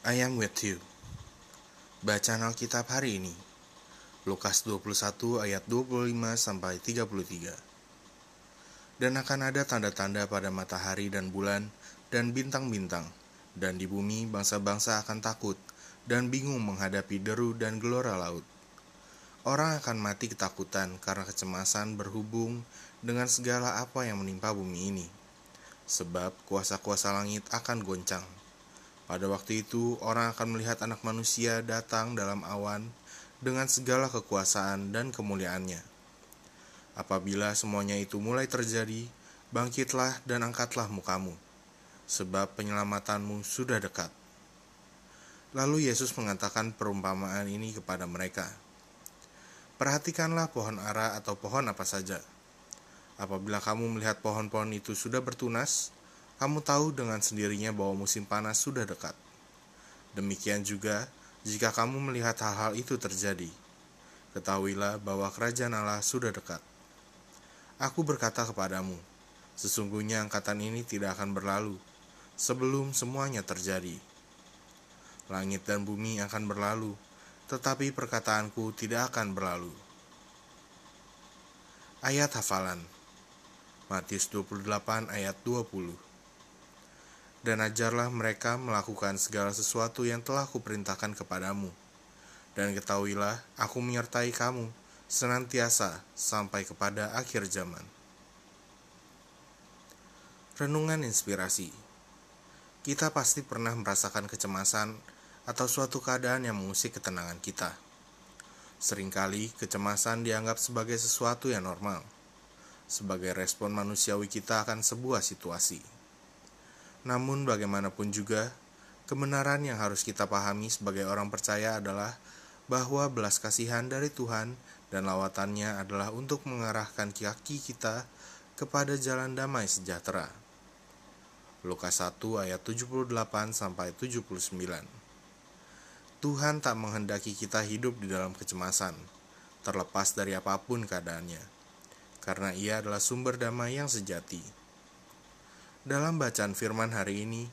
I am with you. Bacaan Alkitab hari ini. Lukas 21 ayat 25 sampai 33. Dan akan ada tanda-tanda pada matahari dan bulan dan bintang-bintang, dan di bumi bangsa-bangsa akan takut dan bingung menghadapi deru dan gelora laut. Orang akan mati ketakutan karena kecemasan berhubung dengan segala apa yang menimpa bumi ini. Sebab kuasa-kuasa langit akan goncang. Pada waktu itu, orang akan melihat anak manusia datang dalam awan dengan segala kekuasaan dan kemuliaannya. Apabila semuanya itu mulai terjadi, bangkitlah dan angkatlah mukamu, sebab penyelamatanmu sudah dekat. Lalu Yesus mengatakan perumpamaan ini kepada mereka. Perhatikanlah pohon ara atau pohon apa saja. Apabila kamu melihat pohon-pohon itu sudah bertunas, kamu tahu dengan sendirinya bahwa musim panas sudah dekat. Demikian juga, jika kamu melihat hal-hal itu terjadi, ketahuilah bahwa kerajaan Allah sudah dekat. Aku berkata kepadamu, sesungguhnya angkatan ini tidak akan berlalu sebelum semuanya terjadi. Langit dan bumi akan berlalu, tetapi perkataanku tidak akan berlalu. Ayat hafalan Matius 28 ayat 20 dan ajarlah mereka melakukan segala sesuatu yang telah kuperintahkan kepadamu. Dan ketahuilah, aku menyertai kamu senantiasa sampai kepada akhir zaman. Renungan inspirasi Kita pasti pernah merasakan kecemasan atau suatu keadaan yang mengusik ketenangan kita. Seringkali kecemasan dianggap sebagai sesuatu yang normal, sebagai respon manusiawi kita akan sebuah situasi. Namun bagaimanapun juga, kebenaran yang harus kita pahami sebagai orang percaya adalah bahwa belas kasihan dari Tuhan dan lawatannya adalah untuk mengarahkan kaki kita kepada jalan damai sejahtera. Lukas 1 ayat 78 sampai 79. Tuhan tak menghendaki kita hidup di dalam kecemasan, terlepas dari apa pun keadaannya, karena Ia adalah sumber damai yang sejati. Dalam bacaan firman hari ini,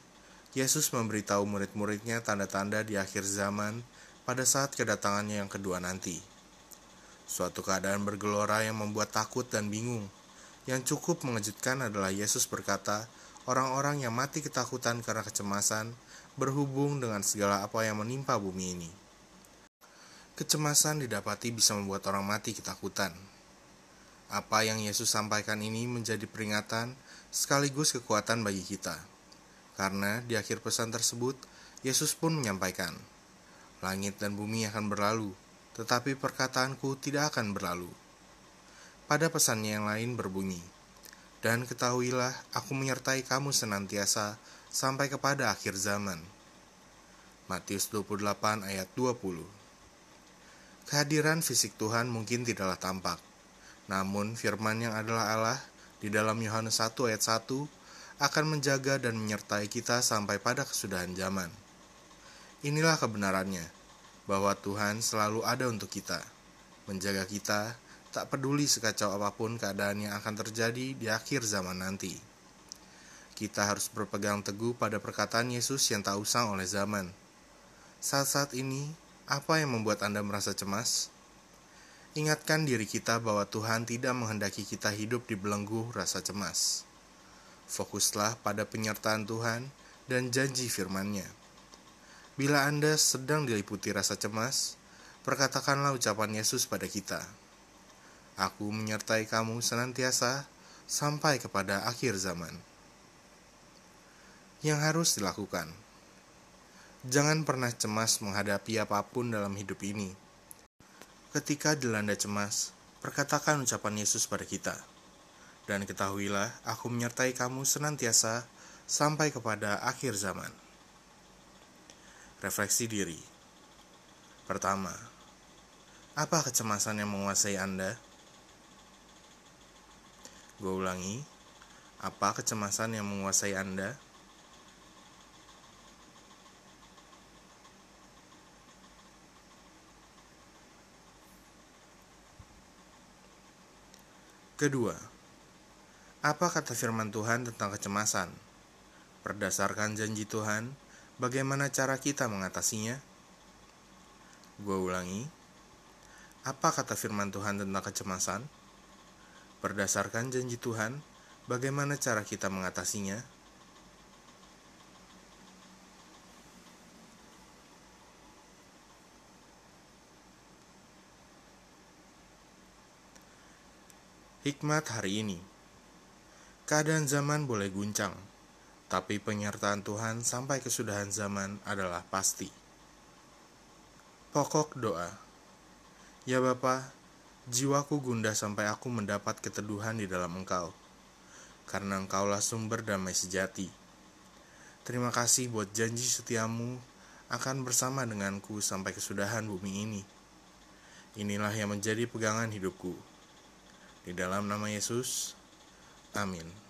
Yesus memberitahu murid-muridnya tanda-tanda di akhir zaman pada saat kedatangannya yang kedua nanti. Suatu keadaan bergelora yang membuat takut dan bingung. Yang cukup mengejutkan adalah Yesus berkata, orang-orang yang mati ketakutan karena kecemasan berhubung dengan segala apa yang menimpa bumi ini. Kecemasan didapati bisa membuat orang mati ketakutan. Apa yang Yesus sampaikan ini menjadi peringatan sekaligus kekuatan bagi kita. Karena di akhir pesan tersebut, Yesus pun menyampaikan, Langit dan bumi akan berlalu, tetapi perkataanku tidak akan berlalu. Pada pesannya yang lain berbunyi, Dan ketahuilah, aku menyertai kamu senantiasa sampai kepada akhir zaman. Matius 28 ayat 20 Kehadiran fisik Tuhan mungkin tidaklah tampak, namun firman yang adalah Allah di dalam Yohanes 1 ayat 1 akan menjaga dan menyertai kita sampai pada kesudahan zaman. Inilah kebenarannya, bahwa Tuhan selalu ada untuk kita, menjaga kita, tak peduli sekacau apa pun keadaan yang akan terjadi di akhir zaman nanti. Kita harus berpegang teguh pada perkataan Yesus yang tak usang oleh zaman. Saat-saat ini, apa yang membuat Anda merasa cemas? Ingatkan diri kita bahwa Tuhan tidak menghendaki kita hidup di belenggu rasa cemas. Fokuslah pada penyertaan Tuhan dan janji firman-Nya. Bila Anda sedang diliputi rasa cemas, perkatakanlah ucapan Yesus pada kita. Aku menyertai kamu senantiasa sampai kepada akhir zaman. Yang harus dilakukan. Jangan pernah cemas menghadapi apa pun dalam hidup ini Ketika dilanda cemas, perkatakan ucapan Yesus pada kita. Dan ketahuilah, aku menyertai kamu senantiasa sampai kepada akhir zaman. Refleksi diri. Pertama, apa kecemasan yang menguasai Anda? Gue ulangi, apa kecemasan yang menguasai Anda? Kedua, apa kata firman Tuhan tentang kecemasan? Berdasarkan janji Tuhan, bagaimana cara kita mengatasinya? Gue ulangi, apa kata firman Tuhan tentang kecemasan? Berdasarkan janji Tuhan, bagaimana cara kita mengatasinya? Hikmat hari ini Keadaan zaman boleh guncang, tapi penyertaan Tuhan sampai kesudahan zaman adalah pasti. Pokok doa Ya Bapa, jiwaku gundah sampai aku mendapat keteduhan di dalam Engkau, karena Engkaulah sumber damai sejati. Terima kasih buat janji setiamu akan bersama denganku sampai kesudahan bumi ini. Inilah yang menjadi pegangan hidupku. Di dalam nama Yesus, amin.